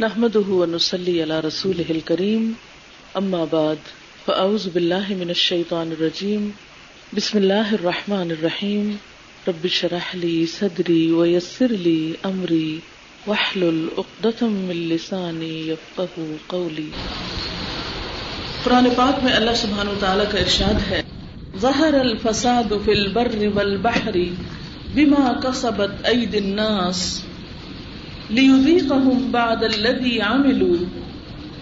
نحمده ونصلي على رسوله الكريم. أما بعد، فأعوذ بالله من الشيطان الرجيم. بسم الله الرحمن الرحيم. رب اشرح لي صدري ويسر لي أمري. واحلل عقدة من لساني يفقهوا قولي. قرآن پاک میں اللہ سبحانہ وتعالی کا ارشاد ہے، ظہر الفساد في البر والبحر بما كسبت أيدي الناس. لیذیقہم بعد الذی عملوا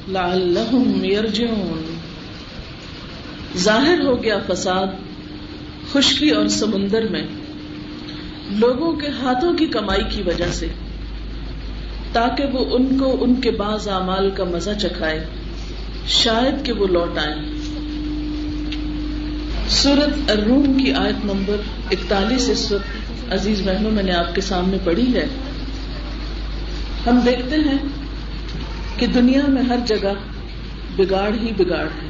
لعلہم یرجعون ظاہر ہو گیا فساد خشکی اور سمندر میں لوگوں کے ہاتھوں کی کمائی کی وجہ سے، تاکہ وہ ان کو ان کے بعض اعمال کا مزہ چکھائے۔ شاید کہ وہ لوٹ آئیں۔ سورت الروم کی آیت نمبر اکتالیس اس وقت عزیز بہنوں، میں نے آپ کے سامنے پڑھی ہے۔ ہم دیکھتے ہیں کہ دنیا میں ہر جگہ بگاڑ ہی بگاڑ ہے۔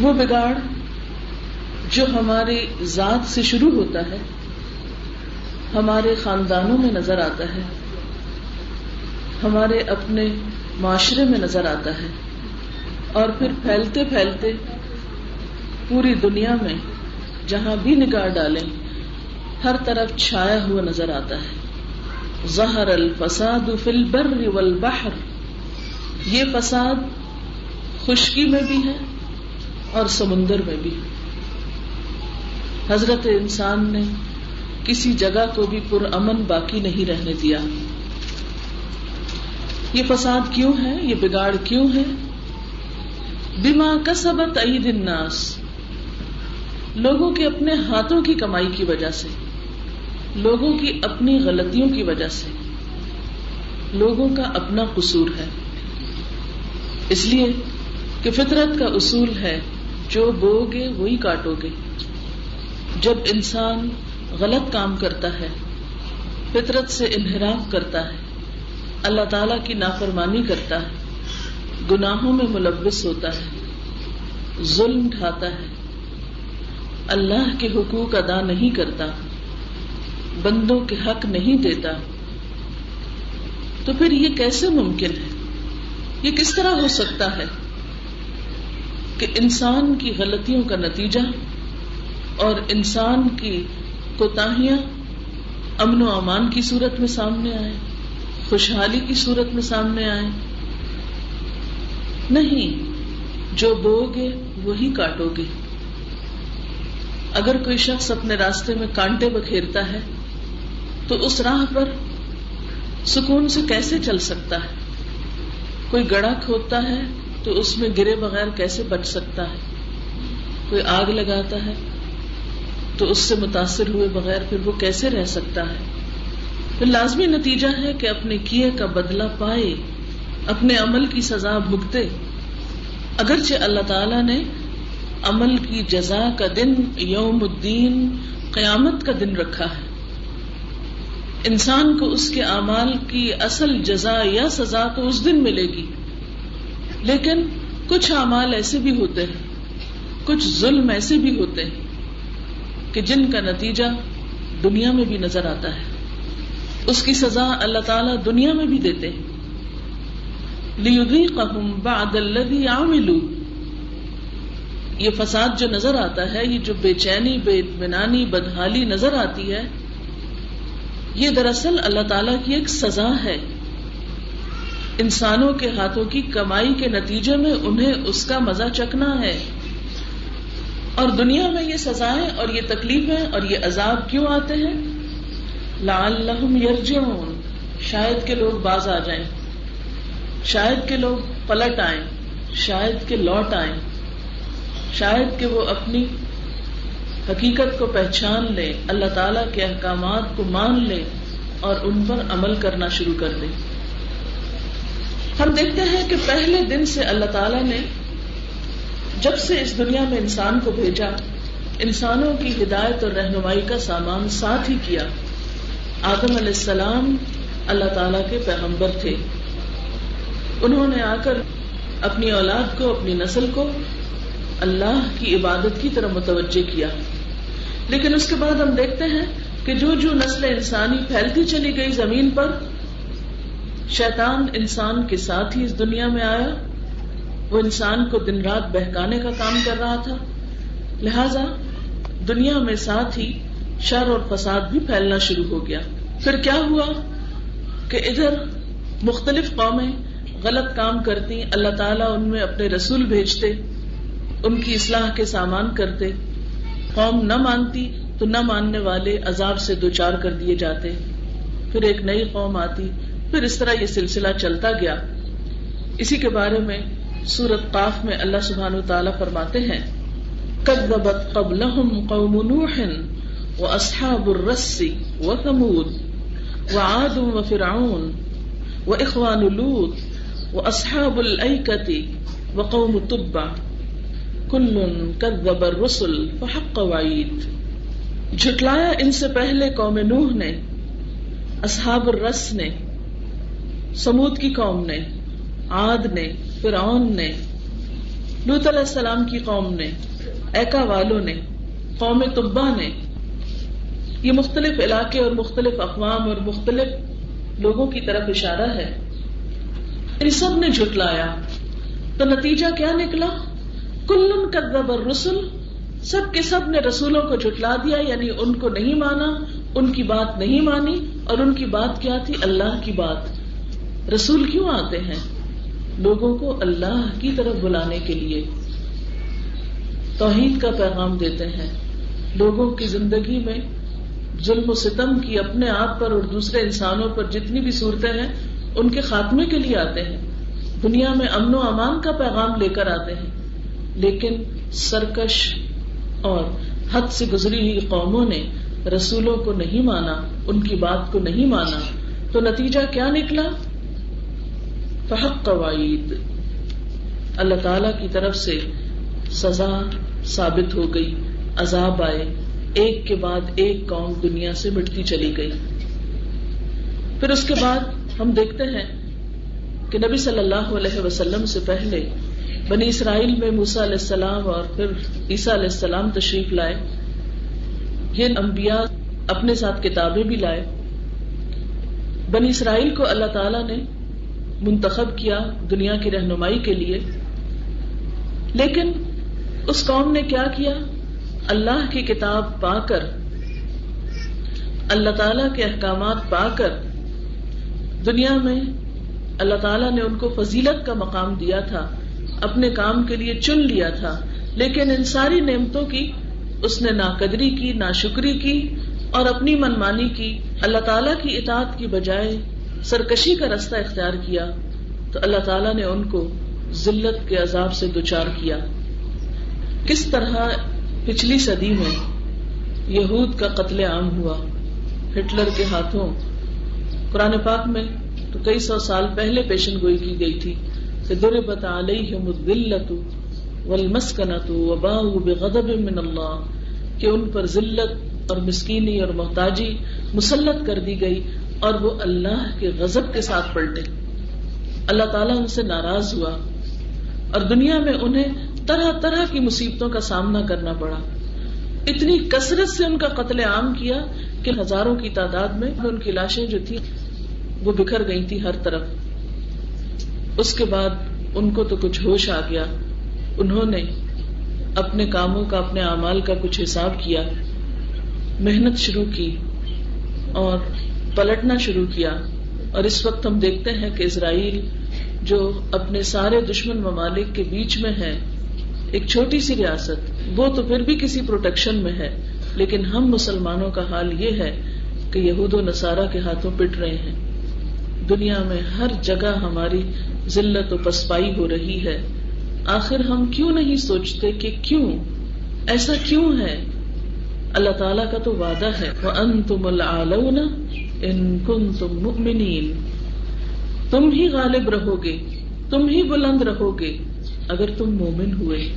وہ بگاڑ جو ہماری ذات سے شروع ہوتا ہے، ہمارے خاندانوں میں نظر آتا ہے، ہمارے اپنے معاشرے میں نظر آتا ہے۔ اور پھر پھیلتے پھیلتے پوری دنیا میں جہاں بھی نگاہ ڈالیں، ہر طرف چھایا ہوا نظر آتا ہے۔ ظہر الفساد فی البر والبحر۔ یہ فساد خشکی میں بھی ہے اور سمندر میں بھی حضرت انسان نے کسی جگہ کو بھی پر امن باقی نہیں رہنے دیا۔ یہ فساد کیوں ہے؟ یہ بگاڑ کیوں ہے؟ بیما کسبت عید الناس۔ لوگوں کے اپنے ہاتھوں کی کمائی کی وجہ سے۔ لوگوں کی اپنی غلطیوں کی وجہ سے۔ لوگوں کا اپنا قصور ہے۔ اس لیے کہ فطرت کا اصول ہے، جو بو گے وہی کاٹو گے۔ جب انسان غلط کام کرتا ہے، فطرت سے انحراف کرتا ہے، اللہ تعالی کی نافرمانی کرتا ہے، گناہوں میں ملوث ہوتا ہے، ظلم ڈھاتا ہے، اللہ کے حقوق ادا نہیں کرتا۔ بندوں کے حق نہیں دیتا، تو پھر یہ کیسے ممکن ہے؟ یہ کس طرح ہو سکتا ہے کہ انسان کی غلطیوں کا نتیجہ اور انسان کی کوتاہیاں امن و امان کی صورت میں سامنے آئے خوشحالی کی صورت میں سامنے آئے نہیں، جو بو گے وہی کاٹو گے۔ اگر کوئی شخص اپنے راستے میں کانٹے بکھیرتا ہے تو اس راہ پر سکون سے کیسے چل سکتا ہے؟ کوئی گڑا کھودتا ہے تو اس میں گرے بغیر کیسے بچ سکتا ہے؟ کوئی آگ لگاتا ہے تو اس سے متاثر ہوئے بغیر پھر وہ کیسے رہ سکتا ہے؟ پھر لازمی نتیجہ ہے کہ اپنے کیے کا بدلہ پائے، اپنے عمل کی سزا بھگتے۔ اگرچہ اللہ تعالی نے عمل کی جزا کا دن، یوم الدین، قیامت کا دن رکھا ہے۔ انسان کو اس کے اعمال کی اصل جزا یا سزا تو اس دن ملے گی۔ لیکن کچھ اعمال ایسے بھی ہوتے ہیں، کچھ ظلم ایسے بھی ہوتے ہیں کہ جن کا نتیجہ دنیا میں بھی نظر آتا ہے۔ اس کی سزا اللہ تعالی دنیا میں بھی دیتے ہیں۔ یہ فساد جو نظر آتا ہے، یہ جو بے چینی، بے اطمینانی بدحالی نظر آتی ہے یہ دراصل اللہ تعالی کی ایک سزا ہے۔ انسانوں کے ہاتھوں کی کمائی کے نتیجے میں انہیں اس کا مزہ چکنا ہے۔ اور دنیا میں یہ سزائیں اور یہ تکلیفیں اور یہ عذاب کیوں آتے ہیں؟ لال لہم یرجعون۔ شاید کے لوگ باز آ جائیں۔ شاید کے لوگ پلٹ آئیں۔ شاید کے لوٹ آئیں۔ شاید کہ وہ اپنی حقیقت کو پہچان لے، اللہ تعالی کے احکامات کو مان لے اور ان پر عمل کرنا شروع کر دے۔ ہم دیکھتے ہیں کہ پہلے دن سے اللہ تعالی نے جب سے اس دنیا میں انسان کو بھیجا، انسانوں کی ہدایت اور رہنمائی کا سامان ساتھ ہی کیا۔ آدم علیہ السلام اللہ تعالی کے پیغمبر تھے۔ انہوں نے آ کر اپنی اولاد کو، اپنی نسل کو اللہ کی عبادت کی طرح متوجہ کیا۔ لیکن اس کے بعد ہم دیکھتے ہیں کہ جو جو نسل انسانی پھیلتی چلی گئی زمین پر، شیطان انسان کے ساتھ ہی اس دنیا میں آیا۔ وہ انسان کو دن رات بہکانے کا کام کر رہا تھا۔ لہذا دنیا میں ساتھ ہی شر اور فساد بھی پھیلنا شروع ہو گیا۔ پھر کیا ہوا کہ ادھر مختلف قومیں غلط کام کرتی اللہ تعالیٰ ان میں اپنے رسول بھیجتے، ان کی اصلاح کے سامان کرتے۔ قوم نہ مانتی تو نہ ماننے والے عذاب سے دو چار کر دیے جاتے۔ پھر ایک نئی قوم آتی، پھر اس طرح یہ سلسلہ چلتا گیا۔ اسی کے بارے میں سورت قاف میں اللہ سبحان تعالیٰ فرماتے ہیں کدبت قبلہم قوم نوح و اصحاب الرس و ثمود و عاد و فرعون اخوان لوط و اصحاب الایکتی و قوم تبع۔ کل کذب الرسل فحق وعید۔ جھٹلایا ان سے پہلے قوم نوح نے، اصحاب الرس نے، سمود کی قوم نے آد نے، فرعون نے لوت علیہ السلام کی قوم نے، ایکا والوں نے، قوم طبا نے۔ یہ مختلف علاقے اور مختلف اقوام اور مختلف لوگوں کی طرف اشارہ ہے۔ ان سب نے جھٹلایا۔ تو نتیجہ کیا نکلا؟ کلن کدب رسول سب کے سب نے رسولوں کو جھٹلا دیا یعنی ان کو نہیں مانا، ان کی بات نہیں مانی، اور ان کی بات کیا تھی؟ اللہ کی بات۔ رسول کیوں آتے ہیں؟ لوگوں کو اللہ کی طرف بلانے کے لیے۔ توحید کا پیغام دیتے ہیں۔ لوگوں کی زندگی میں ظلم و ستم کی اپنے آپ پر اور دوسرے انسانوں پر جتنی بھی صورتیں ہیں، ان کے خاتمے کے لیے آتے ہیں۔ دنیا میں امن و امان کا پیغام لے کر آتے ہیں۔ لیکن سرکش اور حد سے گزری ہوئی قوموں نے رسولوں کو نہیں مانا، ان کی بات کو نہیں مانا، تو نتیجہ کیا نکلا؟ فحق قواعد اللہ تعالی کی طرف سے سزا ثابت ہو گئی، عذاب آئے، ایک کے بعد ایک قوم دنیا سے مٹتی چلی گئی۔ پھر اس کے بعد ہم دیکھتے ہیں کہ نبی صلی اللہ علیہ وسلم سے پہلے بنی اسرائیل میں موسا علیہ السلام اور پھر عیسیٰ علیہ السلام تشریف لائے۔ یہ انبیاء اپنے ساتھ کتابیں بھی لائے۔ بنی اسرائیل کو اللہ تعالی نے منتخب کیا دنیا کی رہنمائی کے لیے۔ لیکن اس قوم نے کیا کیا؟ اللہ کی کتاب پا کر، اللہ تعالی کے احکامات پا کر۔ دنیا میں اللہ تعالیٰ نے ان کو فضیلت کا مقام دیا تھا۔ اپنے کام کے لیے چن لیا تھا، لیکن ان ساری نعمتوں کی اس نے نہ قدری کی نہ شکری کی اور اپنی منمانی کی، اللہ تعالیٰ کی اطاعت کی بجائے سرکشی کا رستہ اختیار کیا۔ تو اللہ تعالیٰ نے ان کو ذلت کے عذاب سے دوچار کیا۔ کس طرح پچھلی صدی میں یہود کا قتل عام ہوا؟ ہٹلر کے ہاتھوں۔ قرآن پاک میں تو کئی سو سال پہلے پیشن گوئی کی گئی تھی۔ ضربت علیہم الذلت والمسکنت وباؤوا بغضب من اللہ، کہ ان پر ذلت اور مسکینی اور محتاجی مسلط کر دی گئی اور وہ اللہ کے غضب کے ساتھ پلٹے۔ اللہ تعالیٰ ان سے ناراض ہوا اور دنیا میں انہیں طرح طرح کی مصیبتوں کا سامنا کرنا پڑا۔ اتنی کثرت سے ان کا قتل عام کیا کہ ہزاروں کی تعداد میں ان کی لاشیں جو تھی وہ بکھر گئی تھی ہر طرف۔ اس کے بعد ان کو تو کچھ ہوش آ گیا۔ انہوں نے اپنے کاموں کا، اپنے اعمال کا کچھ حساب کیا۔ محنت شروع کی اور پلٹنا شروع کیا۔ اور اس وقت ہم دیکھتے ہیں کہ اسرائیل جو اپنے سارے دشمن ممالک کے بیچ میں ہے، ایک چھوٹی سی ریاست، وہ تو پھر بھی کسی پروٹیکشن میں ہے۔ لیکن ہم مسلمانوں کا حال یہ ہے کہ یہود و نصارہ کے ہاتھوں پٹ رہے ہیں۔ دنیا میں ہر جگہ ہماری ذلت و پسپائی ہو رہی ہے۔ آخر ہم کیوں نہیں سوچتے کہ کیوں؟ ایسا کیوں ہے؟ اللہ تعالیٰ کا تو وعدہ ہے۔ وہ ان تم ان کن تم ہی غالب رہو گے تم ہی بلند رہو گے اگر تم مومن ہوئے۔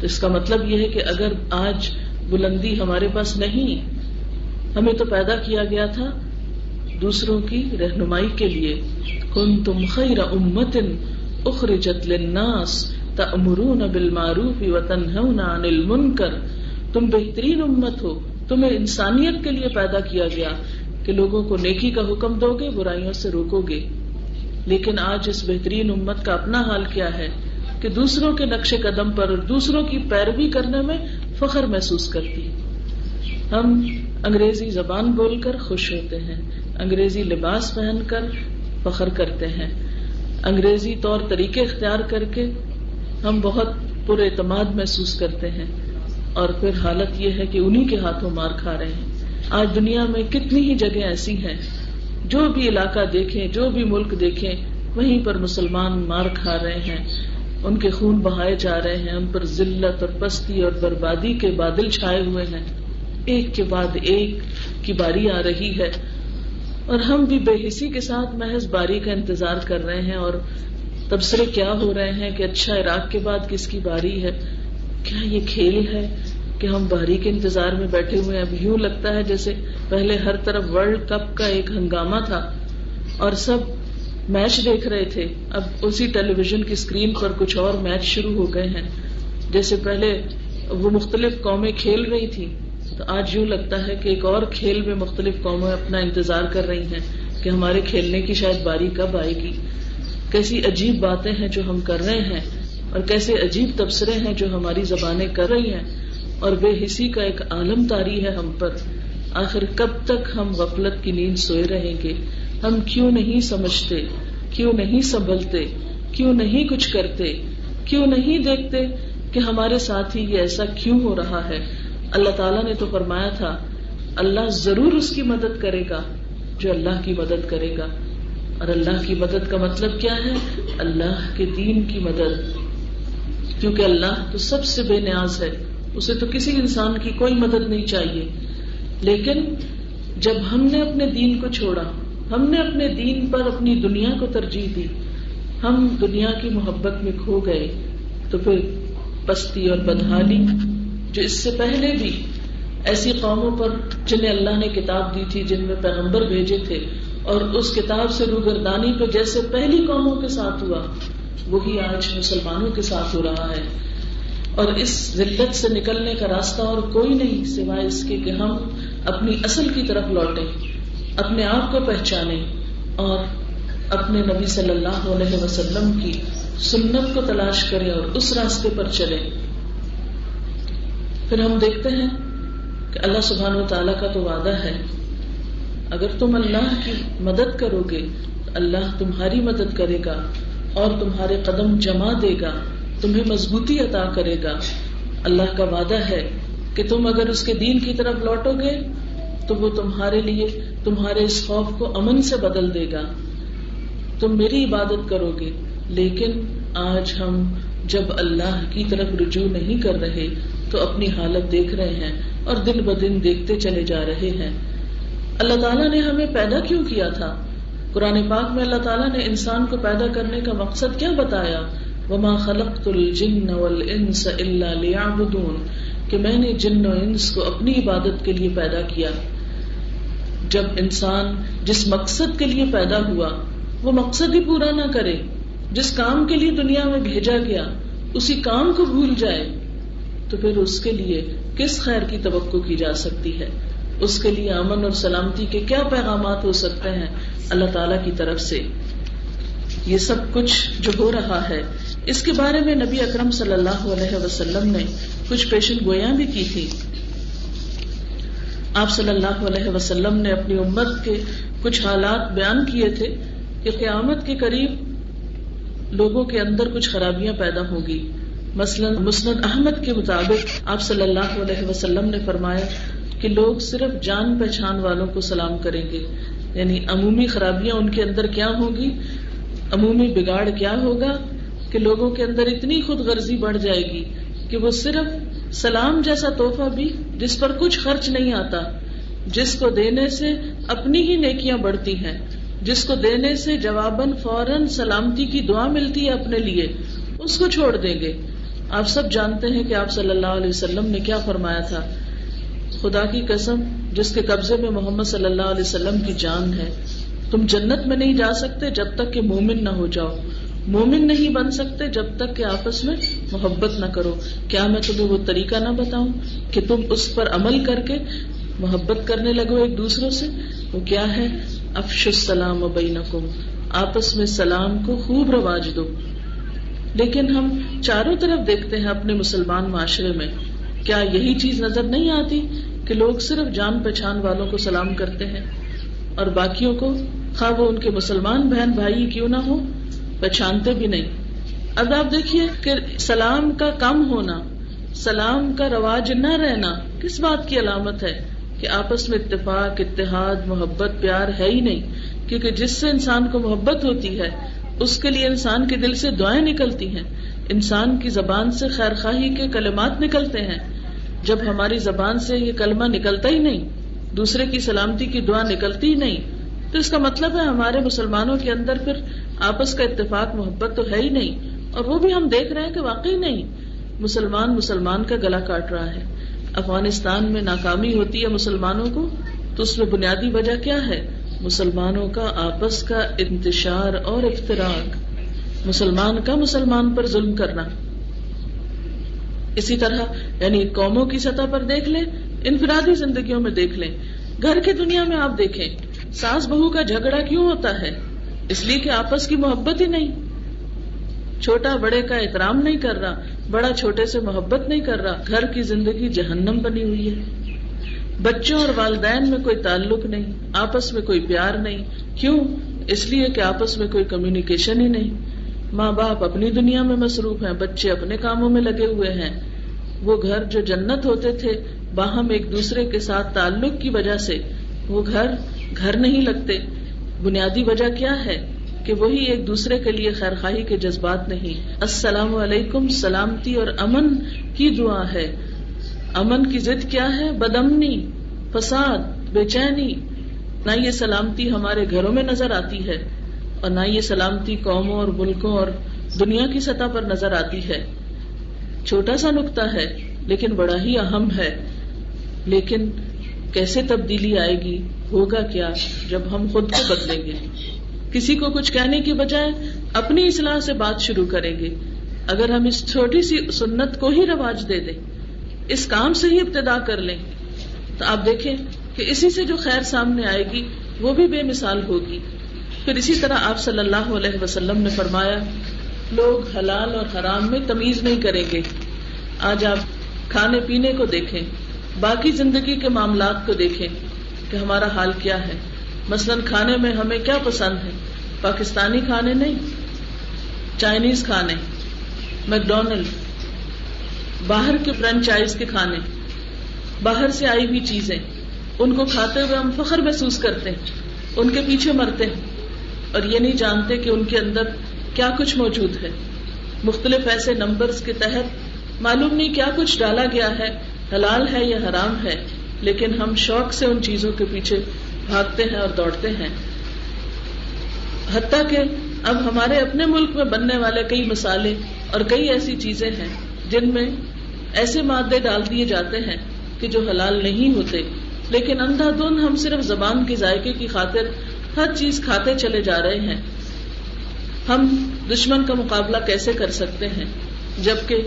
تو اس کا مطلب یہ ہے کہ اگر آج بلندی ہمارے پاس نہیں، ہمیں تو پیدا کیا گیا تھا دوسروں کی رہنمائی کے لیے۔ کن تم خیر امت اخرجت للناس تأمرون بالمعروف وتنہون عن المنکر تم بہترین امت ہو. تمہیں انسانیت کے لیے پیدا کیا گیا کہ لوگوں کو نیکی کا حکم دو گے، برائیوں سے روکو گے۔ لیکن آج اس بہترین امت کا اپنا حال کیا ہے کہ دوسروں کے نقش قدم پر اور دوسروں کی پیروی کرنے میں فخر محسوس کرتی ہم انگریزی زبان بول کر خوش ہوتے ہیں، انگریزی لباس پہن کر فخر کرتے ہیں۔ انگریزی طور طریقے اختیار کر کے ہم بہت پر اعتماد محسوس کرتے ہیں۔ اور پھر حالت یہ ہے کہ انہی کے ہاتھوں مار کھا رہے ہیں۔ آج دنیا میں کتنی ہی جگہ ایسی ہیں، جو بھی علاقہ دیکھیں، جو بھی ملک دیکھیں، وہیں پر مسلمان مار کھا رہے ہیں۔ ان کے خون بہائے جا رہے ہیں۔ ان پر ذلت اور پستی اور بربادی کے بادل چھائے ہوئے ہیں۔ ایک کے بعد ایک کی باری آ رہی ہے۔ اور ہم بھی بے حسی کے ساتھ محض باری کا انتظار کر رہے ہیں اور تبصرے کیا ہو رہے ہیں کہ اچھا عراق کے بعد کس کی باری ہے؟ کیا یہ کھیل ہے کہ ہم باری کے انتظار میں بیٹھے ہوئے ہیں؟ اب یوں لگتا ہے جیسے پہلے ہر طرف ورلڈ کپ کا ایک ہنگامہ تھا اور سب میچ دیکھ رہے تھے۔ اب اسی ٹیلی ویژن کی اسکرین پر کچھ اور میچ شروع ہو گئے ہیں۔ جیسے پہلے وہ مختلف قومیں کھیل رہی تھی تو آج یوں لگتا ہے کہ ایک اور کھیل میں مختلف قومیں اپنا انتظار کر رہی ہیں کہ ہمارے کھیلنے کی شاید باری کب آئے گی۔ کیسی عجیب باتیں ہیں جو ہم کر رہے ہیں اور کیسے عجیب تبصرے ہیں جو ہماری زبانیں کر رہی ہیں اور بے حسی کا ایک عالم تاری ہے ہم پر۔ آخر کب تک ہم غفلت کی نیند سوئے رہیں گے؟ ہم کیوں نہیں سمجھتے؟ کیوں نہیں سنبھلتے؟ کیوں نہیں کچھ کرتے؟ کیوں نہیں دیکھتے کہ ہمارے ساتھ ہی یہ ایسا کیوں ہو رہا ہے؟ اللہ تعالیٰ نے تو فرمایا تھا، اللہ ضرور اس کی مدد کرے گا جو اللہ کی مدد کرے گا۔ اور اللہ کی مدد کا مطلب کیا ہے؟ اللہ کے دین کی مدد۔ کیونکہ اللہ تو سب سے بے نیاز ہے، اسے تو کسی انسان کی کوئی مدد نہیں چاہیے۔ لیکن جب ہم نے اپنے دین کو چھوڑا، ہم نے اپنے دین پر اپنی دنیا کو ترجیح دی، ہم دنیا کی محبت میں کھو گئے، تو پھر پستی اور بدحالی جو اس سے پہلے بھی ایسی قوموں پر جنہیں اللہ نے کتاب دی تھی، جن میں پیغمبر بھیجے تھے، اور اس کتاب سے روگردانی پہ جیسے پہلی قوموں کے ساتھ ہوا، وہی آج مسلمانوں کے ساتھ ہو رہا ہے۔ اور اس ذلت سے نکلنے کا راستہ اور کوئی نہیں سوائے اس کے کہ ہم اپنی اصل کی طرف لوٹیں، اپنے آپ کو پہچانے اور اپنے نبی صلی اللہ علیہ وسلم کی سنت کو تلاش کریں اور اس راستے پر چلے پھر ہم دیکھتے ہیں کہ اللہ سبحان و تعالیٰ کا تو وعدہ ہے۔ اگر تم اللہ کی مدد کرو گے اللہ تمہاری مدد کرے گا اور تمہارے قدم جما دے گا، تمہیں مضبوطی عطا کرے گا۔ اللہ کا وعدہ ہے کہ تم اگر اس کے دین کی طرف لوٹو گے تو وہ تمہارے لیے، تمہارے اس خوف کو امن سے بدل دے گا۔ تم میری عبادت کرو گے لیکن آج ہم جب اللہ کی طرف رجوع نہیں کر رہے تو اپنی حالت دیکھ رہے ہیں اور دن ب دن دیکھتے چلے جا رہے ہیں۔ اللہ تعالیٰ نے ہمیں پیدا کیوں کیا تھا؟ قرآن پاک میں اللہ تعالیٰ نے انسان کو پیدا کرنے کا مقصد کیا بتایا؟ وما خلقت الجن والانس الا ليعبدون۔ کہ میں نے جن و انس کو اپنی عبادت کے لیے پیدا کیا۔ جب انسان جس مقصد کے لیے پیدا ہوا، وہ مقصد ہی پورا نہ کرے، جس کام کے لیے دنیا میں بھیجا گیا، اسی کام کو بھول جائے۔ تو پھر اس کے لیے کس خیر کی توقع کی جا سکتی ہے؟ اس کے لیے امن اور سلامتی کے کیا پیغامات ہو سکتے ہیں؟ اللہ تعالی کی طرف سے۔ یہ سب کچھ جو ہو رہا ہے، اس کے بارے میں نبی اکرم صلی اللہ علیہ وسلم نے کچھ پیشن گوئیاں بھی کی تھی آپ صلی اللہ علیہ وسلم نے اپنی امت کے کچھ حالات بیان کیے تھے کہ قیامت کے قریب لوگوں کے اندر کچھ خرابیاں پیدا ہوگی مثلاً مسند احمد کے مطابق آپ صلی اللہ علیہ وسلم نے فرمایا کہ لوگ صرف جان پہچان والوں کو سلام کریں گے۔ یعنی عمومی خرابیاں ان کے اندر کیا ہوگی؟ عمومی بگاڑ کیا ہوگا کہ لوگوں کے اندر اتنی خود غرضی بڑھ جائے گی کہ وہ صرف سلام جیسا تحفہ بھی جس پر کچھ خرچ نہیں آتا، جس کو دینے سے اپنی ہی نیکیاں بڑھتی ہیں، جس کو دینے سے جواباً فوراً سلامتی کی دعا ملتی ہے اپنے لیے، اس کو چھوڑ دیں گے۔ آپ سب جانتے ہیں کہ آپ صلی اللہ علیہ وسلم نے کیا فرمایا تھا؟ خدا کی قسم، جس کے قبضے میں محمد صلی اللہ علیہ وسلم کی جان ہے، تم جنت میں نہیں جا سکتے جب تک کہ مومن نہ ہو جاؤ۔ مومن نہیں بن سکتے جب تک کہ آپس میں محبت نہ کرو۔ کیا میں تمہیں وہ طریقہ نہ بتاؤں کہ تم اس پر عمل کر کے محبت کرنے لگو ایک دوسروں سے؟ وہ کیا ہے؟ افش السلام بینکم۔ آپس میں سلام کو خوب رواج دو۔ لیکن ہم چاروں طرف دیکھتے ہیں اپنے مسلمان معاشرے میں، کیا یہی چیز نظر نہیں آتی کہ لوگ صرف جان پہچان والوں کو سلام کرتے ہیں اور باقیوں کو خواہ وہ ان کے مسلمان بہن بھائی کیوں نہ ہو پہچانتے بھی نہیں؟ اب آپ دیکھیے کہ سلام کا کم ہونا، سلام کا رواج نہ رہنا کس بات کی علامت ہے کہ آپس میں اتفاق، اتحاد، محبت، پیار ہے ہی نہیں؟ کیونکہ جس سے انسان کو محبت ہوتی ہے اس کے لیے انسان کے دل سے دعائیں نکلتی ہیں۔ انسان کی زبان سے خیر خواہی کے کلمات نکلتے ہیں۔ جب ہماری زبان سے یہ کلمہ نکلتا ہی نہیں، دوسرے کی سلامتی کی دعا نکلتی ہی نہیں، تو اس کا مطلب ہے ہمارے مسلمانوں کے اندر پھر آپس کا اتفاق، محبت تو ہے ہی نہیں۔ اور وہ بھی ہم دیکھ رہے ہیں کہ واقعی نہیں۔ مسلمان مسلمان کا گلا کاٹ رہا ہے۔ افغانستان میں ناکامی ہوتی ہے مسلمانوں کو، تو اس میں بنیادی وجہ کیا ہے؟ مسلمانوں کا آپس کا انتشار اور افطراک مسلمان کا مسلمان پر ظلم کرنا۔ اسی طرح یعنی قوموں کی سطح پر دیکھ لیں، انفرادی زندگیوں میں دیکھ لیں۔ گھر کی دنیا میں آپ دیکھیں، ساس بہو کا جھگڑا کیوں ہوتا ہے؟ اس لیے کہ آپس کی محبت ہی نہیں۔ چھوٹا بڑے کا احترام نہیں کر رہا، بڑا چھوٹے سے محبت نہیں کر رہا، گھر کی زندگی جہنم بنی ہوئی ہے۔ بچوں اور والدین میں کوئی تعلق نہیں، آپس میں کوئی پیار نہیں۔ کیوں؟ اس لیے کہ آپس میں کوئی کمیونیکیشن ہی نہیں۔ ماں باپ اپنی دنیا میں مصروف ہیں، بچے اپنے کاموں میں لگے ہوئے ہیں۔ وہ گھر جو جنت ہوتے تھے، باہم ایک دوسرے کے ساتھ تعلق کی وجہ سے وہ گھر گھر نہیں لگتے۔ بنیادی وجہ کیا ہے؟ کہ وہی ایک دوسرے کے لیے خیر خواہی کے جذبات نہیں۔ السلام علیکم، سلامتی اور امن کی دعا ہے۔ امن کی ضد کیا ہے؟ بدمنی فساد بے چینی نہ یہ سلامتی ہمارے گھروں میں نظر آتی ہے اور نہ یہ سلامتی قوموں اور ملکوں اور دنیا کی سطح پر نظر آتی ہے۔ چھوٹا سا نقطہ ہے، لیکن بڑا ہی اہم ہے۔ لیکن کیسے تبدیلی آئے گی؟ ہوگا کیا جب ہم خود کو بدلیں گے؟ کسی کو کچھ کہنے کی بجائے اپنی اصلاح سے بات شروع کریں گے۔ اگر ہم اس چھوٹی سی سنت کو ہی رواج دے دیں۔ اس کام سے ہی ابتدا کر لیں۔ تو آپ دیکھیں کہ اسی سے جو خیر سامنے آئے گی، وہ بھی بے مثال ہوگی۔ پھر اسی طرح آپ صلی اللہ علیہ وسلم نے فرمایا، لوگ حلال اور حرام میں تمیز نہیں کریں گے۔ آج آپ کھانے پینے کو دیکھیں، باقی زندگی کے معاملات کو دیکھیں کہ ہمارا حال کیا ہے۔ مثلاً کھانے میں ہمیں کیا پسند ہے؟ پاکستانی کھانے نہیں، چائنیز کھانے۔ میکڈونلڈ باہر کے فرنچائز کے کھانے، باہر سے آئی ہوئی چیزیں، ان کو کھاتے ہوئے ہم فخر محسوس کرتے ہیں، ان کے پیچھے مرتے ہیں، اور یہ نہیں جانتے کہ ان کے اندر کیا کچھ موجود ہے۔ مختلف ایسے نمبرز کے تحت معلوم نہیں کیا کچھ ڈالا گیا ہے، حلال ہے یا حرام ہے، لیکن ہم شوق سے ان چیزوں کے پیچھے بھاگتے ہیں اور دوڑتے ہیں۔ حتیٰ کہ اب ہمارے اپنے ملک میں بننے والے کئی مسالے اور کئی ایسی چیزیں ہیں۔ جن میں ایسے مادے ڈال دیے جاتے ہیں کہ جو حلال نہیں ہوتے، لیکن اندھا دھن ہم صرف زبان کے ذائقے کی خاطر ہر چیز کھاتے چلے جا رہے ہیں۔ ہم دشمن کا مقابلہ کیسے کر سکتے ہیں؟ جبکہ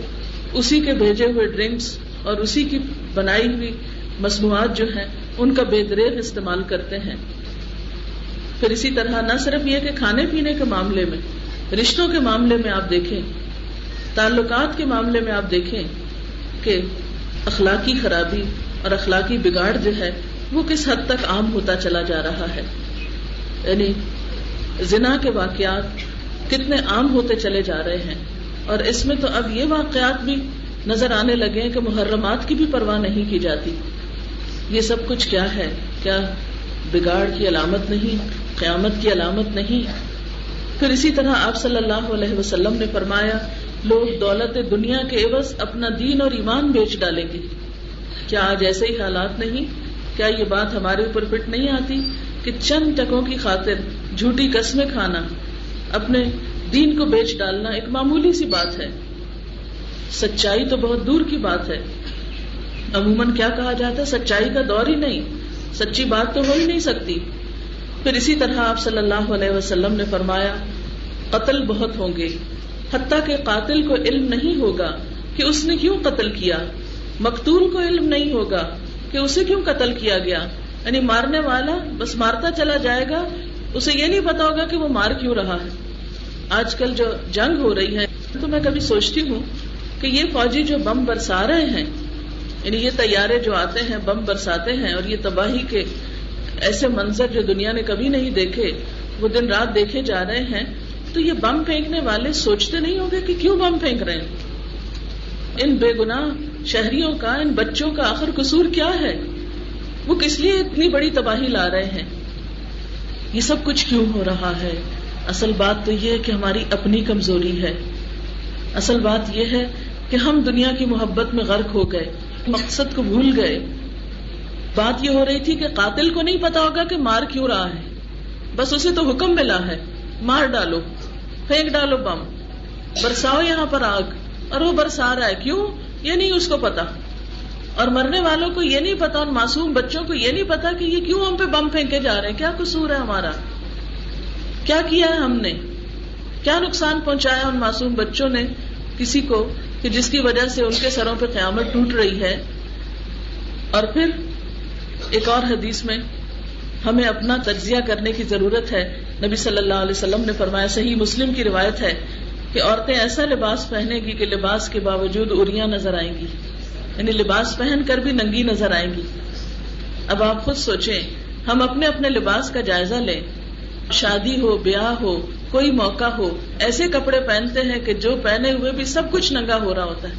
اسی کے بھیجے ہوئے ڈرنکس اور اسی کی بنائی ہوئی مصنوعات جو ہیں، ان کا بے دریغ استعمال کرتے ہیں۔ پھر اسی طرح نہ صرف یہ کہ کھانے پینے کے معاملے میں، رشتوں کے معاملے میں آپ دیکھیں تعلقات کے معاملے میں آپ دیکھیں کہ اخلاقی خرابی اور اخلاقی بگاڑ جو ہے وہ کس حد تک عام ہوتا چلا جا رہا ہے؟ یعنی زنا کے واقعات کتنے عام ہوتے چلے جا رہے ہیں اور اس میں تو اب یہ واقعات بھی نظر آنے لگے کہ محرمات کی بھی پرواہ نہیں کی جاتی۔ یہ سب کچھ کیا ہے؟ کیا بگاڑ کی علامت نہیں؟ قیامت کی علامت نہیں؟ پھر اسی طرح آپ صلی اللہ علیہ وسلم نے فرمایا لوگ دولت دنیا کے عوض اپنا دین اور ایمان بیچ ڈالیں گے۔ کیا آج ایسے ہی حالات نہیں؟ کیا یہ بات ہمارے اوپر فٹ نہیں آتی کہ چند ٹکوں کی خاطر جھوٹی قسمیں کھانا، اپنے دین کو بیچ ڈالنا ایک معمولی سی بات ہے؟ سچائی تو بہت دور کی بات ہے۔ عموماً کیا کہا جاتا ہے؟ سچائی کا دور ہی نہیں، سچی بات تو ہو ہی نہیں سکتی۔ پھر اسی طرح آپ صلی اللہ علیہ وسلم نے فرمایا، قتل بہت ہوں گے۔ حتیٰ کہ قاتل کو علم نہیں ہوگا کہ اس نے کیوں قتل کیا، مقتول کو علم نہیں ہوگا کہ اسے کیوں قتل کیا گیا۔ یعنی مارنے والا بس مارتا چلا جائے گا، اسے یہ نہیں پتا ہوگا کہ وہ مار کیوں رہا ہے۔ آج کل جو جنگ ہو رہی ہے، تو میں کبھی سوچتی ہوں کہ یہ فوجی جو بم برسا رہے ہیں یعنی یہ تیارے جو آتے ہیں، بم برساتے ہیں اور یہ تباہی کے ایسے منظر جو دنیا نے کبھی نہیں دیکھے، وہ دن رات دیکھے جا رہے ہیں۔ تو یہ بم پھینکنے والے سوچتے نہیں ہوں گے کہ کیوں بم پھینک رہے ہیں؟ ان بے گنا شہریوں کا، ان بچوں کا آخر قصور کیا ہے؟ وہ کس لیے اتنی بڑی تباہی لا رہے ہیں؟ یہ سب کچھ کیوں ہو رہا ہے؟ اصل بات تو یہ ہے کہ ہماری اپنی کمزوری ہے۔ اصل بات یہ ہے کہ ہم دنیا کی محبت میں غرق ہو گئے، مقصد کو بھول گئے۔ بات یہ ہو رہی تھی کہ قاتل کو نہیں پتا ہوگا کہ مار کیوں رہا ہے۔ بس اسے تو حکم ملا ہے، مار ڈالو۔ پھینک ڈالو بم۔ برساؤ یہاں پر آگ۔ اور وہ برسا رہا ہے۔ کیوں؟ یہ نہیں اس کو پتا۔ اور مرنے والوں کو یہ نہیں پتا، اور معصوم بچوں کو یہ نہیں پتا کہ یہ کیوں ہم پہ بم پھینکے جا رہے ہیں۔ کیا قصور ہے ہمارا؟ کیا کیا ہے ہم نے؟ کیا نقصان پہنچایا ان معصوم بچوں نے کسی کو کہ جس کی وجہ سے ان کے سروں پہ قیامت ٹوٹ رہی ہے؟ اور پھر ایک اور حدیث میں ہمیں اپنا تجزیہ کرنے کی ضرورت ہے۔ نبی صلی اللہ علیہ وسلم نے فرمایا، صحیح مسلم کی روایت ہے کہ عورتیں ایسا لباس پہنے گی کہ لباس کے باوجود اریاں نظر آئیں گی۔ یعنی لباس پہن کر بھی ننگی نظر آئیں گی۔ اب آپ خود سوچیں، ہم اپنے اپنے لباس کا جائزہ لیں۔ شادی ہو، بیاہ ہو، کوئی موقع ہو، ایسے کپڑے پہنتے ہیں کہ جو پہنے ہوئے بھی سب کچھ ننگا ہو رہا ہوتا ہے۔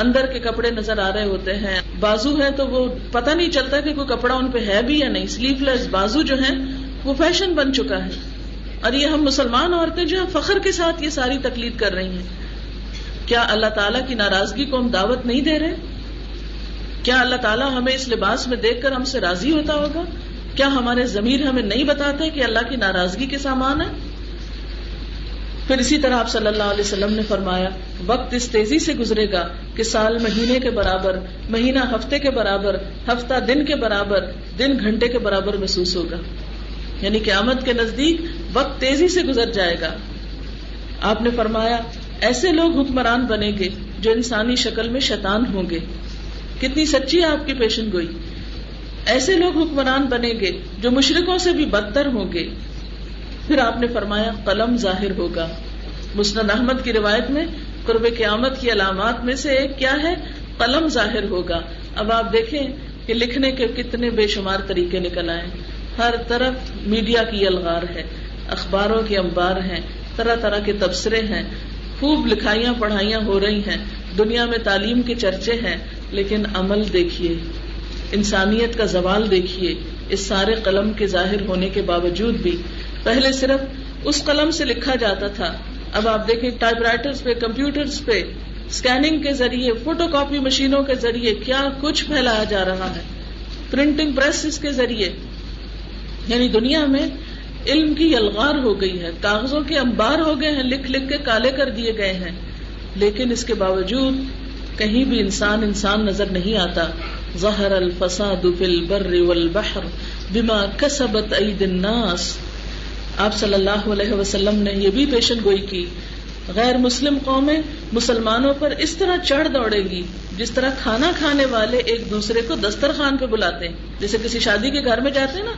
اندر کے کپڑے نظر آ رہے ہوتے ہیں، بازو ہے تو وہ پتہ نہیں چلتا کہ کوئی کپڑا ان پہ ہے بھی یا نہیں۔ سلیو لیس بازو جو ہے وہ فیشن بن چکا ہے۔ اور یہ ہم مسلمان عورتیں جو ہیں، فخر کے ساتھ یہ ساری تکلیف کر رہی ہیں۔ کیا اللہ تعالیٰ کی ناراضگی کو ہم دعوت نہیں دے رہے؟ کیا اللہ تعالیٰ ہمیں اس لباس میں دیکھ کر ہم سے راضی ہوتا ہوگا؟ کیا ہمارے ضمیر ہمیں نہیں بتاتے کہ اللہ کی ناراضگی کے سامان ہے پھر اسی طرح آپ صلی اللہ علیہ وسلم نے فرمایا، وقت اس تیزی سے گزرے گا کہ سال مہینے کے برابر، مہینہ ہفتے کے برابر، ہفتہ دن کے برابر، دن گھنٹے کے برابر محسوس ہوگا۔ یعنی قیامت کے نزدیک وقت تیزی سے گزر جائے گا۔ آپ نے فرمایا، ایسے لوگ حکمران بنے گے جو انسانی شکل میں شیطان ہوں گے۔ کتنی سچی ہے آپ کی پیشن گوئی۔ ایسے لوگ حکمران بنے گے جو مشرقوں سے بھی بدتر ہوں گے۔ پھر آپ نے فرمایا، قلم ظاہر ہوگا۔ مسند احمد کی روایت میں قرب قیامت کی علامات میں سے ایک کیا ہے؟ قلم ظاہر ہوگا۔ اب آپ دیکھیں کہ لکھنے کے کتنے بے شمار طریقے نکل آئے۔ ہر طرف میڈیا کی الغار ہے، اخباروں کے انبار ہیں، طرح طرح کے تبصرے ہیں۔ خوب لکھائیاں، پڑھائیاں ہو رہی ہیں۔ دنیا میں تعلیم کے چرچے ہیں، لیکن عمل دیکھیے۔ انسانیت کا زوال دیکھیے۔ اس سارے قلم کے ظاہر ہونے کے باوجود بھی۔ پہلے صرف اس قلم سے لکھا جاتا تھا۔ اب آپ دیکھیں ٹائپ رائٹر پہ کمپیوٹر پہ اسکیننگ کے ذریعے، فوٹو کاپی مشینوں کے ذریعے کیا کچھ پھیلایا جا رہا ہے۔ پرنٹنگ پریس کے ذریعے۔ یعنی دنیا میں علم کی الغار ہو گئی ہے، کاغذوں کے انبار ہو گئے ہیں، لکھ لکھ کے کالے کر دیے گئے ہیں۔ لیکن اس کے باوجود کہیں بھی انسان انسان نظر نہیں آتا۔ ظہر الفساد فی البر والبحر بما کسبت عید الناس۔ آپ صلی اللہ علیہ وسلم نے یہ بھی پیشن گوئی کی، غیر مسلم قومیں مسلمانوں پر اس طرح چڑھ دوڑے گی، جس طرح کھانا کھانے والے ایک دوسرے کو دسترخوان پہ بلاتے ہیں۔ جیسے کسی شادی کے گھر میں جاتے ہیں نا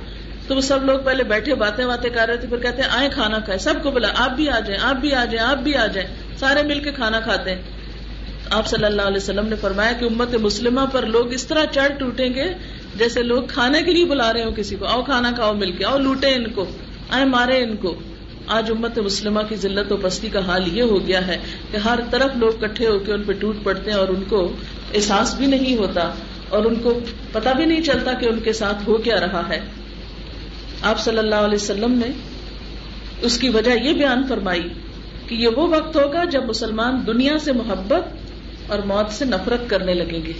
تو وہ سب لوگ پہلے بیٹھے، باتیں باتیں کر رہے تھے، پھر کہتے ہیں آئے کھانا کھائے سب کو بلا، آپ بھی آ جائیں، آپ بھی آ جائیں، آپ بھی آ جائیں۔ سارے مل کے کھانا کھاتے ہیں۔ آپ صلی اللہ علیہ وسلم نے فرمایا کہ امت مسلمہ پر لوگ اس طرح چڑھ ٹوٹیں گے جیسے لوگ کھانے کے لیے بلا رہے ہو کسی کو۔ آؤ کھانا کھاؤ، مل کے آؤ لوٹے ان کو۔ آئے مارے ان کو۔ آج امت مسلمہ کی ذلت و پستی کا حال یہ ہو گیا ہے کہ ہر طرف لوگ کٹھے ہو کے ان پہ ٹوٹ پڑتے ہیں اور ان کو احساس بھی نہیں ہوتا اور ان کو پتا بھی نہیں چلتا کہ ان کے ساتھ ہو کیا رہا ہے۔ آپ صلی اللہ علیہ وسلم نے اس کی وجہ یہ بیان فرمائی کہ یہ وہ وقت ہوگا جب مسلمان دنیا سے محبت اور موت سے نفرت کرنے لگیں گے۔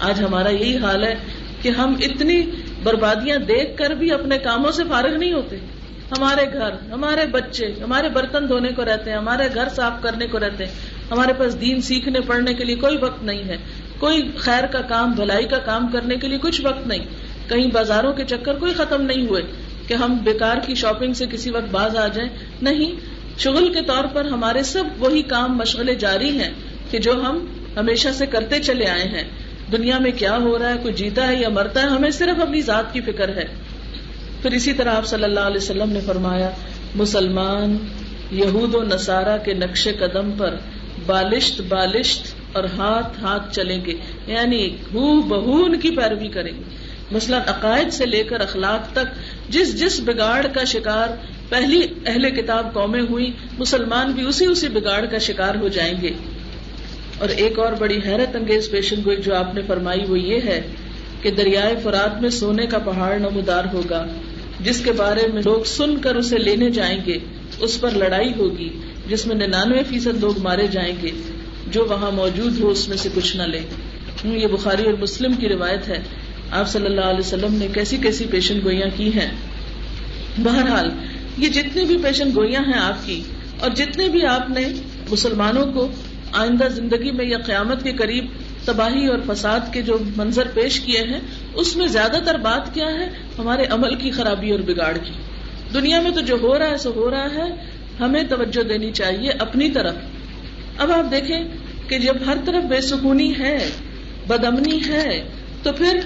آج ہمارا یہی حال ہے کہ ہم اتنی بربادیاں دیکھ کر بھی اپنے کاموں سے فارغ نہیں ہوتے۔ ہمارے گھر، ہمارے بچے، ہمارے برتن دھونے کو رہتے ہیں، ہمارے گھر صاف کرنے کو رہتے ہیں۔ ہمارے پاس دین سیکھنے، پڑھنے کے لیے کوئی وقت نہیں ہے۔ کوئی خیر کا کام، بھلائی کا کام کرنے کے لیے کچھ وقت نہیں۔ کہیں بازاروں کے چکر کوئی ختم نہیں ہوئے۔ کہ ہم بیکار کی شاپنگ سے کسی وقت باز آ جائیں۔ نہیں، شغل کے طور پر ہمارے سب وہی کام مشغلے جاری ہیں کہ جو ہم ہمیشہ سے کرتے چلے آئے ہیں۔ دنیا میں کیا ہو رہا ہے، کوئی جیتا ہے یا مرتا ہے، ہمیں صرف اپنی ذات کی فکر ہے۔ پھر اسی طرح آپ صلی اللہ علیہ وسلم نے فرمایا، مسلمان، یہود و نصارہ کے نقش قدم پر بالشت بالشت اور ہاتھ ہاتھ چلیں گے یعنی ہو بہو ان کی پیروی کریں گے۔ مثلاً عقائد سے لے کر اخلاق تک، جس جس بگاڑ کا شکار پہلی اہل کتاب قومیں ہوئی مسلمان بھی اسی اسی بگاڑ کا شکار ہو جائیں گے۔ اور ایک اور بڑی حیرت انگیز پیشن گوئی جو آپ نے فرمائی وہ یہ ہے کہ دریائے فرات میں سونے کا پہاڑ نمودار ہوگا، جس کے بارے میں لوگ سن کر اسے لینے جائیں گے، اس پر لڑائی ہوگی، جس میں ننانوے فیصد لوگ مارے جائیں گے، جو وہاں موجود ہو اس میں سے کچھ نہ لے۔ یہ بخاری اور مسلم کی روایت ہے۔ آپ صلی اللہ علیہ وسلم نے کیسی کیسی پیشن گوئیاں کی ہیں؟ بہرحال، یہ جتنی بھی پیشن گوئیاں ہیں آپ کی، اور جتنے بھی آپ نے مسلمانوں کو آئندہ زندگی میں یا قیامت کے قریب تباہی اور فساد کے جو منظر پیش کیے ہیں، اس میں زیادہ تر بات کیا ہے؟ ہمارے عمل کی خرابی اور بگاڑ کی۔ دنیا میں تو جو ہو رہا ہے، سو ہو رہا ہے، ہمیں توجہ دینی چاہیے اپنی طرف۔ اب آپ دیکھیں کہ جب ہر طرف بے سکونی ہے بدمنی ہے، تو پھر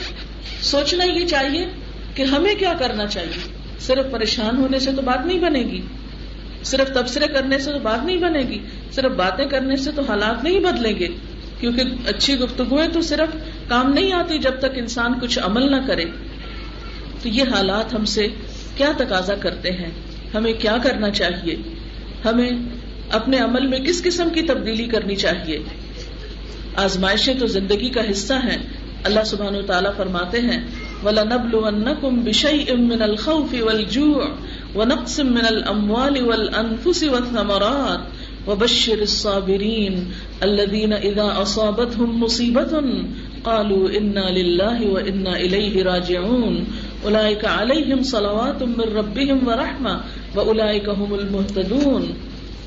سوچنا یہ چاہیے کہ ہمیں کیا کرنا چاہیے۔ صرف پریشان ہونے سے تو بات نہیں بنے گی۔ صرف تبصرے کرنے سے تو بات نہیں بنے گی۔ صرف باتیں کرنے سے تو حالات نہیں بدلیں گے۔ کیونکہ اچھی گفتگویں تو صرف کام نہیں آتی جب تک انسان کچھ عمل نہ کرے۔ تو یہ حالات ہم سے کیا تقاضا کرتے ہیں؟ ہمیں کیا کرنا چاہیے؟ ہمیں اپنے عمل میں کس قسم کی تبدیلی کرنی چاہیے؟ آزمائشیں تو زندگی کا حصہ ہیں۔ اللہ سبحانہ تعالیٰ فرماتے ہیں، وَلَنَبْلُوَنَّكُمْ بِشَيْءٍ مِّنَ الْخَوْفِ وَالْجُوعِ وَنَقْصٍ مِّنَ الْأَمْوَالِ وَالْأَنفُسِ وَالثَّمَرَاتِ وَبَشِّرِ الصَّابِرِينَ الَّذِينَ إِذَا أَصَابَتْهُم مُّصِيبَةٌ قَالُوا إِنَّا لِلَّهِ وَإِنَّا إِلَيْهِ رَاجِعُونَ أُولَٰئِكَ عَلَيْهِمْ صَلَوَاتٌ مِّن رَّبِّهِمْ وَرَحْمَةٌ وَأُولَٰئِكَ هُمُ الْمُهْتَدُونَ۔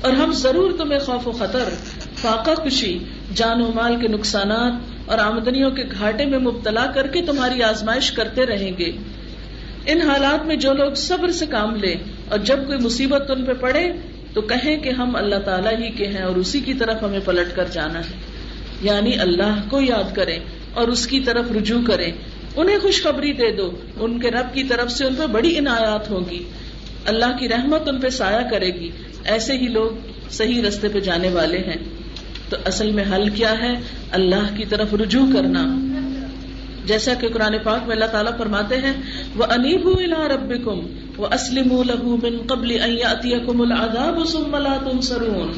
اور ہم ضرور تمہیں خوف و خطر، فاقہ کشی، جان و مال کے نقصانات اور آمدنیوں کے گھاٹے میں مبتلا کر کے تمہاری آزمائش کرتے رہیں گے۔ ان حالات میں جو لوگ صبر سے کام لے اور جب کوئی مصیبت ان پہ پڑے تو کہیں کہ ہم اللہ تعالیٰ ہی کے ہیں اور اسی کی طرف ہمیں پلٹ کر جانا ہے۔ یعنی اللہ کو یاد کریں اور اس کی طرف رجوع کریں۔ انہیں خوشخبری دے دو، ان کے رب کی طرف سے ان پہ بڑی عنایات ہوگی۔ اللہ کی رحمت ان پہ سایہ کرے گی۔ ایسے ہی لوگ صحیح رستے پہ جانے والے ہیں۔ تو اصل میں حل کیا ہے؟ اللہ کی طرف رجوع کرنا۔ جیسا کہ قرآن پاک میں اللہ تعالیٰ فرماتے ہیں وہ انیب رب کم وہ اسلم من قبل سرون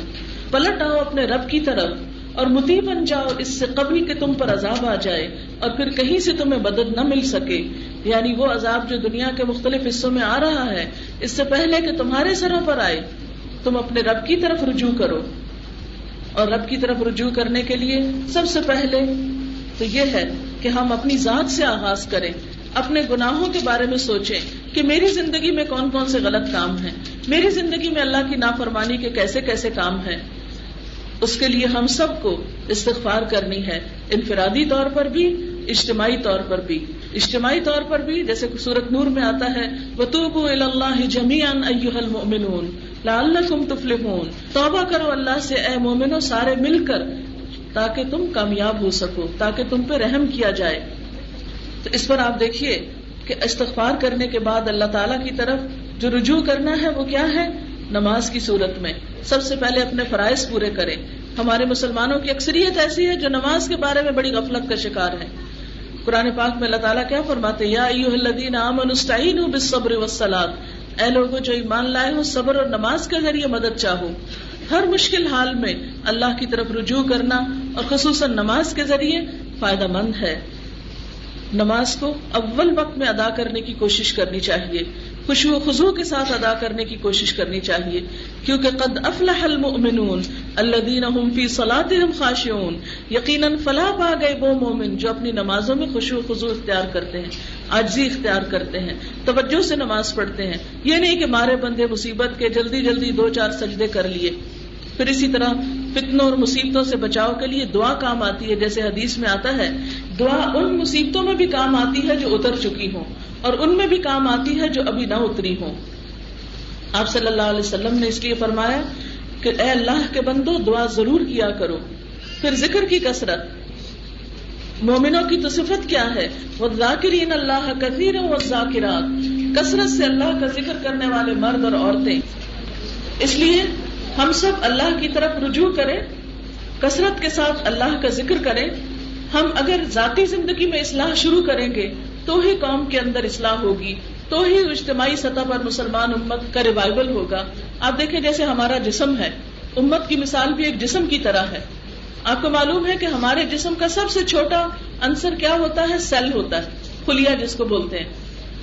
پلٹ آؤ اپنے رب کی طرف اور متی بن جاؤ، اس سے قبل کہ تم پر عذاب آ جائے اور پھر کہیں سے تمہیں مدد نہ مل سکے۔ یعنی وہ عذاب جو دنیا کے مختلف حصوں میں آ رہا ہے، اس سے پہلے کہ تمہارے سروں پر آئے، تم اپنے رب کی طرف رجوع کرو۔ اور رب کی طرف رجوع کرنے کے لیے سب سے پہلے تو یہ ہے کہ ہم اپنی ذات سے آغاز کریں، اپنے گناہوں کے بارے میں سوچیں کہ میری زندگی میں کون کون سے غلط کام ہیں، میری زندگی میں اللہ کی نافرمانی کے کیسے کیسے کام ہیں۔ اس کے لیے ہم سب کو استغفار کرنی ہے، انفرادی طور پر بھی، اجتماعی طور پر بھی۔ اجتماعی طور پر بھی، جیسے سورت نور میں آتا ہے وطوب اللہ جمیان المؤمنون۔ لعلکم تفلحون۔ توبہ کرو اللہ سے، اے مومنو سارے مل کر، تاکہ تم کامیاب ہو سکو، تاکہ تم پہ رحم کیا جائے۔ تو اس پر آپ دیکھیے کہ استغفار کرنے کے بعد اللہ تعالیٰ کی طرف جو رجوع کرنا ہے، وہ کیا ہے؟ نماز کی صورت میں۔ سب سے پہلے اپنے فرائض پورے کریں۔ ہمارے مسلمانوں کی اکثریت ایسی ہے جو نماز کے بارے میں بڑی غفلت کا شکار ہے قرآن پاک میں اللہ تعالیٰ کیا فرماتے یا بالصبر والصلاة۔ اے لوگوں جو ایمان لائے ہو، صبر اور نماز کے ذریعے مدد چاہو۔ ہر مشکل حال میں اللہ کی طرف رجوع کرنا اور خصوصاً نماز کے ذریعے فائدہ مند ہے۔ نماز کو اول وقت میں ادا کرنے کی کوشش کرنی چاہیے خوشو خزو کے ساتھ ادا کرنے کی کوشش کرنی چاہیے، کیونکہ قد افلح المؤمنون الذين هم في صلاتهم خاشعون، یقیناً فلاح پا گئے وہ مومن جو اپنی نمازوں میں خوشو خزو اختیار کرتے ہیں آجزی اختیار کرتے ہیں، توجہ سے نماز پڑھتے ہیں۔ یہ نہیں کہ مارے بندے مصیبت کے جلدی جلدی دو چار سجدے کر لیے۔ پھر اسی طرح فتنوں اور مصیبتوں سے بچاؤ کے لیے دعا کام آتی ہے۔ جیسے حدیث میں آتا ہے، دعا ان مصیبتوں میں بھی کام آتی ہے جو اتر چکی ہوں اور ان میں بھی کام آتی ہے جو ابھی نہ اتری ہوں۔ آپ صلی اللہ علیہ وسلم نے اس لیے فرمایا کہ اے اللہ کے بندو، دعا ضرور کیا کرو۔ پھر ذکر کی کثرت۔ مومنوں کی تو صفت کیا ہے؟ وہ ذاکرین اللہ کثیر و ذاکرات کثرت سے اللہ کا ذکر کرنے والے مرد اور عورتیں۔ اس لیے ہم سب اللہ کی طرف رجوع کریں، کثرت کے ساتھ اللہ کا ذکر کریں۔ ہم اگر ذاتی زندگی میں اصلاح شروع کریں گے، تو ہی قوم کے اندر اصلاح ہوگی، تو ہی اجتماعی سطح پر مسلمان امت کا ریوائول ہوگا۔ آپ دیکھیں جیسے ہمارا جسم ہے۔ امت کی مثال بھی ایک جسم کی طرح ہے۔ آپ کو معلوم ہے کہ ہمارے جسم کا سب سے چھوٹا انصر کیا ہوتا ہے؟ سیل ہوتا ہے خلیا جس کو بولتے ہیں۔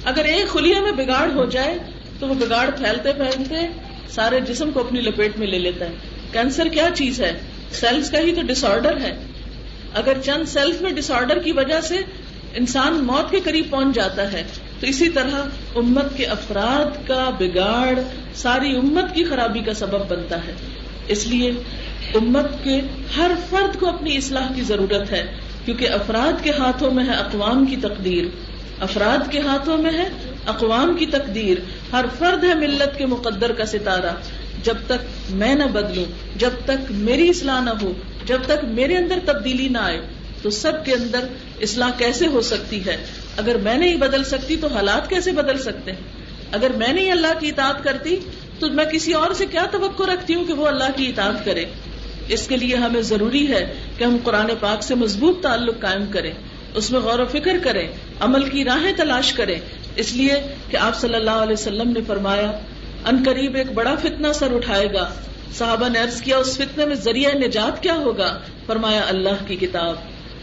اگر ایک خلیا میں بگاڑ ہو جائے، تو وہ بگاڑ پھیلتے پھیلتے سارے جسم کو اپنی لپیٹ میں لے لیتا ہے۔ کینسر کیا چیز ہے؟ سیلس کا ہی تو ڈس آرڈر ہے۔ اگر چند سیلس میں ڈس آرڈر کی وجہ سے انسان موت کے قریب پہنچ جاتا ہے، تو اسی طرح امت کے افراد کا بگاڑ ساری امت کی خرابی کا سبب بنتا ہے۔ اس لیے امت کے ہر فرد کو اپنی اصلاح کی ضرورت ہے، کیونکہ افراد کے ہاتھوں میں ہے اقوام کی تقدیر۔ افراد کے ہاتھوں میں ہے اقوام کی تقدیر، ہر فرد ہے ملت کے مقدر کا ستارہ۔ جب تک میں نہ بدلوں، جب تک میری اصلاح نہ ہو، جب تک میرے اندر تبدیلی نہ آئے، تو سب کے اندر اصلاح کیسے ہو سکتی ہے؟ اگر میں نہیں بدل سکتی تو حالات کیسے بدل سکتے ہیں؟ اگر میں نہیں اللہ کی اطاعت کرتی تو میں کسی اور سے کیا توقع رکھتی ہوں کہ وہ اللہ کی اطاعت کرے؟ اس کے لیے ہمیں ضروری ہے کہ ہم قرآن پاک سے مضبوط تعلق قائم کریں، اس میں غور و فکر کریں، عمل کی راہیں تلاش کریں اس لیے کہ آپ صلی اللہ علیہ وسلم نے فرمایا، ان قریب ایک بڑا فتنہ سر اٹھائے گا۔ صحابہ نے عرض کیا، اس فتنے میں ذریعہ نجات کیا ہوگا؟ فرمایا، اللہ کی کتاب۔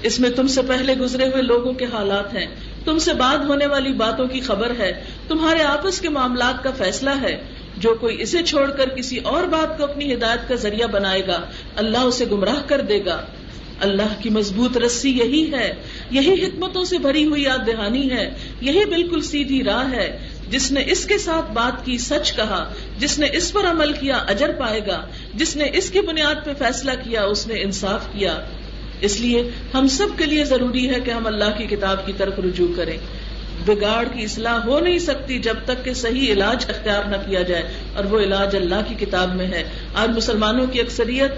اس میں تم سے پہلے گزرے ہوئے لوگوں کے حالات ہیں۔ تم سے بعد ہونے والی باتوں کی خبر ہے۔ تمہارے آپس کے معاملات کا فیصلہ ہے۔ جو کوئی اسے چھوڑ کر کسی اور بات کو اپنی ہدایت کا ذریعہ بنائے گا، اللہ اسے گمراہ کر دے گا۔ اللہ کی مضبوط رسی یہی ہے، یہی حکمتوں سے بھری ہوئی یاد دہانی ہے، یہی بالکل سیدھی راہ ہے۔ جس نے اس کے ساتھ بات کی سچ کہا، جس نے اس پر عمل کیا اجر پائے گا، جس نے اس کی بنیاد پہ فیصلہ کیا اس نے انصاف کیا۔ اس لیے ہم سب کے لیے ضروری ہے کہ ہم اللہ کی کتاب کی طرف رجوع کریں۔ بگاڑ کی اصلاح ہو نہیں سکتی جب تک کہ صحیح علاج اختیار نہ کیا جائے، اور وہ علاج اللہ کی کتاب میں ہے۔ آج مسلمانوں کی اکثریت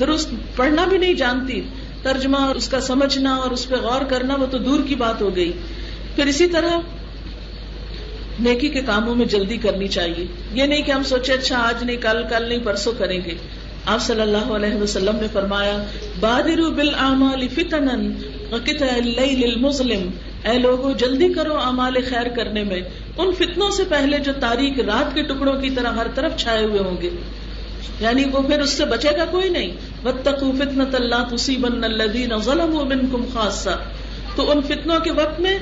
درست پڑھنا بھی نہیں جانتی، ترجمہ اور اس کا سمجھنا اور اس پہ غور کرنا، وہ تو دور کی بات ہو گئی۔ پھر اسی طرح نیکی کے کاموں میں جلدی کرنی چاہیے۔ یہ نہیں کہ ہم سوچے اچھا آج نہیں، کل کل نہیں، پرسوں کریں گے۔ آپ صلی اللہ علیہ وسلم نے فرمایا بادر بال فتن اے لوگوں جلدی کرو امال خیر کرنے میں۔ ان فتنوں سے پہلے جو تاریخ رات کے ٹکڑوں کی طرح ہر طرف چھائے ہوئے ہوں گے۔ یعنی وہ پھر اس سے بچے گا کوئی نہیں۔ وتقو فتنت اللہ تصیبن الذین ظلموا منکم خاصہ تو ان فتنوں کے وقت میں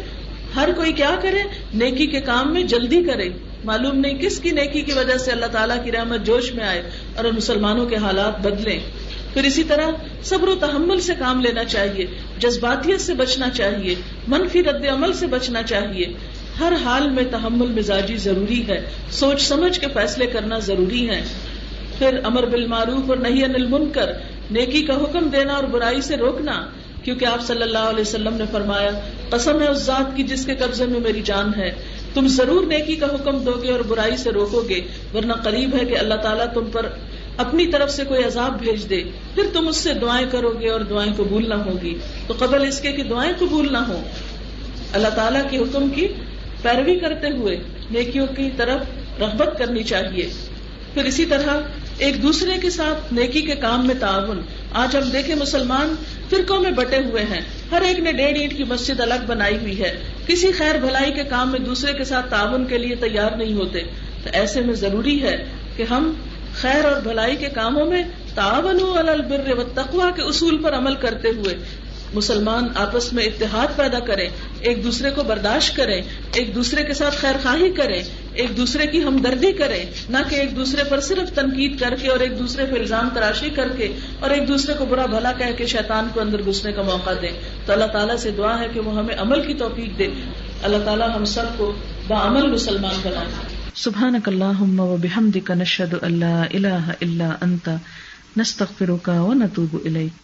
ہر کوئی کیا کرے؟ نیکی کے کام میں جلدی کرے۔ معلوم نہیں کس کی نیکی کی وجہ سے اللہ تعالیٰ کی رحمت جوش میں آئے اور ان مسلمانوں کے حالات بدلیں۔ پھر اسی طرح صبر و تحمل سے کام لینا چاہیے، جذباتیت سے بچنا چاہیے، منفی رد عمل سے بچنا چاہیے۔ ہر حال میں تحمل مزاجی ضروری ہے۔ سوچ سمجھ کے فیصلے کرنا ضروری ہے۔ پھر امر بالمعروف اور نہیں انل منکر نیکی کا حکم دینا اور برائی سے روکنا۔ کیونکہ آپ صلی اللہ علیہ وسلم نے فرمایا، قسم ہے اس ذات کی جس کے قبضے میں میری جان ہے۔ تم ضرور نیکی کا حکم دو گے اور برائی سے روکو گے، ورنہ قریب ہے کہ اللہ تعالیٰ تم پر اپنی طرف سے کوئی عذاب بھیج دے۔ پھر تم اس سے دعائیں کرو گے اور دعائیں قبول نہ ہوگی تو قبل اس کے کہ دعائیں قبول نہ ہو اللہ تعالیٰ کے حکم کی پیروی کرتے ہوئے نیکیوں کی طرف رغبت کرنی چاہیے۔ پھر اسی طرح ایک دوسرے کے ساتھ نیکی کے کام میں تعاون۔ آج ہم دیکھیں مسلمان فرقوں میں بٹے ہوئے ہیں۔ ہر ایک نے ڈیڑھ اینٹ کی مسجد الگ بنائی ہوئی ہے۔ کسی خیر بھلائی کے کام میں دوسرے کے ساتھ تعاون کے لیے تیار نہیں ہوتے۔ تو ایسے میں ضروری ہے کہ ہم خیر اور بھلائی کے کاموں میں تعاون البر و تقوا کے اصول پر عمل کرتے ہوئے مسلمان آپس میں اتحاد پیدا کریں، ایک دوسرے کو برداشت کریں، ایک دوسرے کے ساتھ خیر خواہی کریں، ایک دوسرے کی ہمدردی کریں، نہ کہ ایک دوسرے پر صرف تنقید کر کے اور ایک دوسرے پہ الزام تراشی کر کے اور ایک دوسرے کو برا بھلا کہہ کے شیطان کو اندر گھسنے کا موقع دیں۔ تو اللہ تعالیٰ سے دعا ہے کہ وہ ہمیں عمل کی توفیق دے۔ اللہ تعالیٰ ہم سب کو بعمل مسلمان بنائے۔ سبحانك اللهم وبحمدك نشهد ان لا اله الا انت نستغفرك ونتوب اليك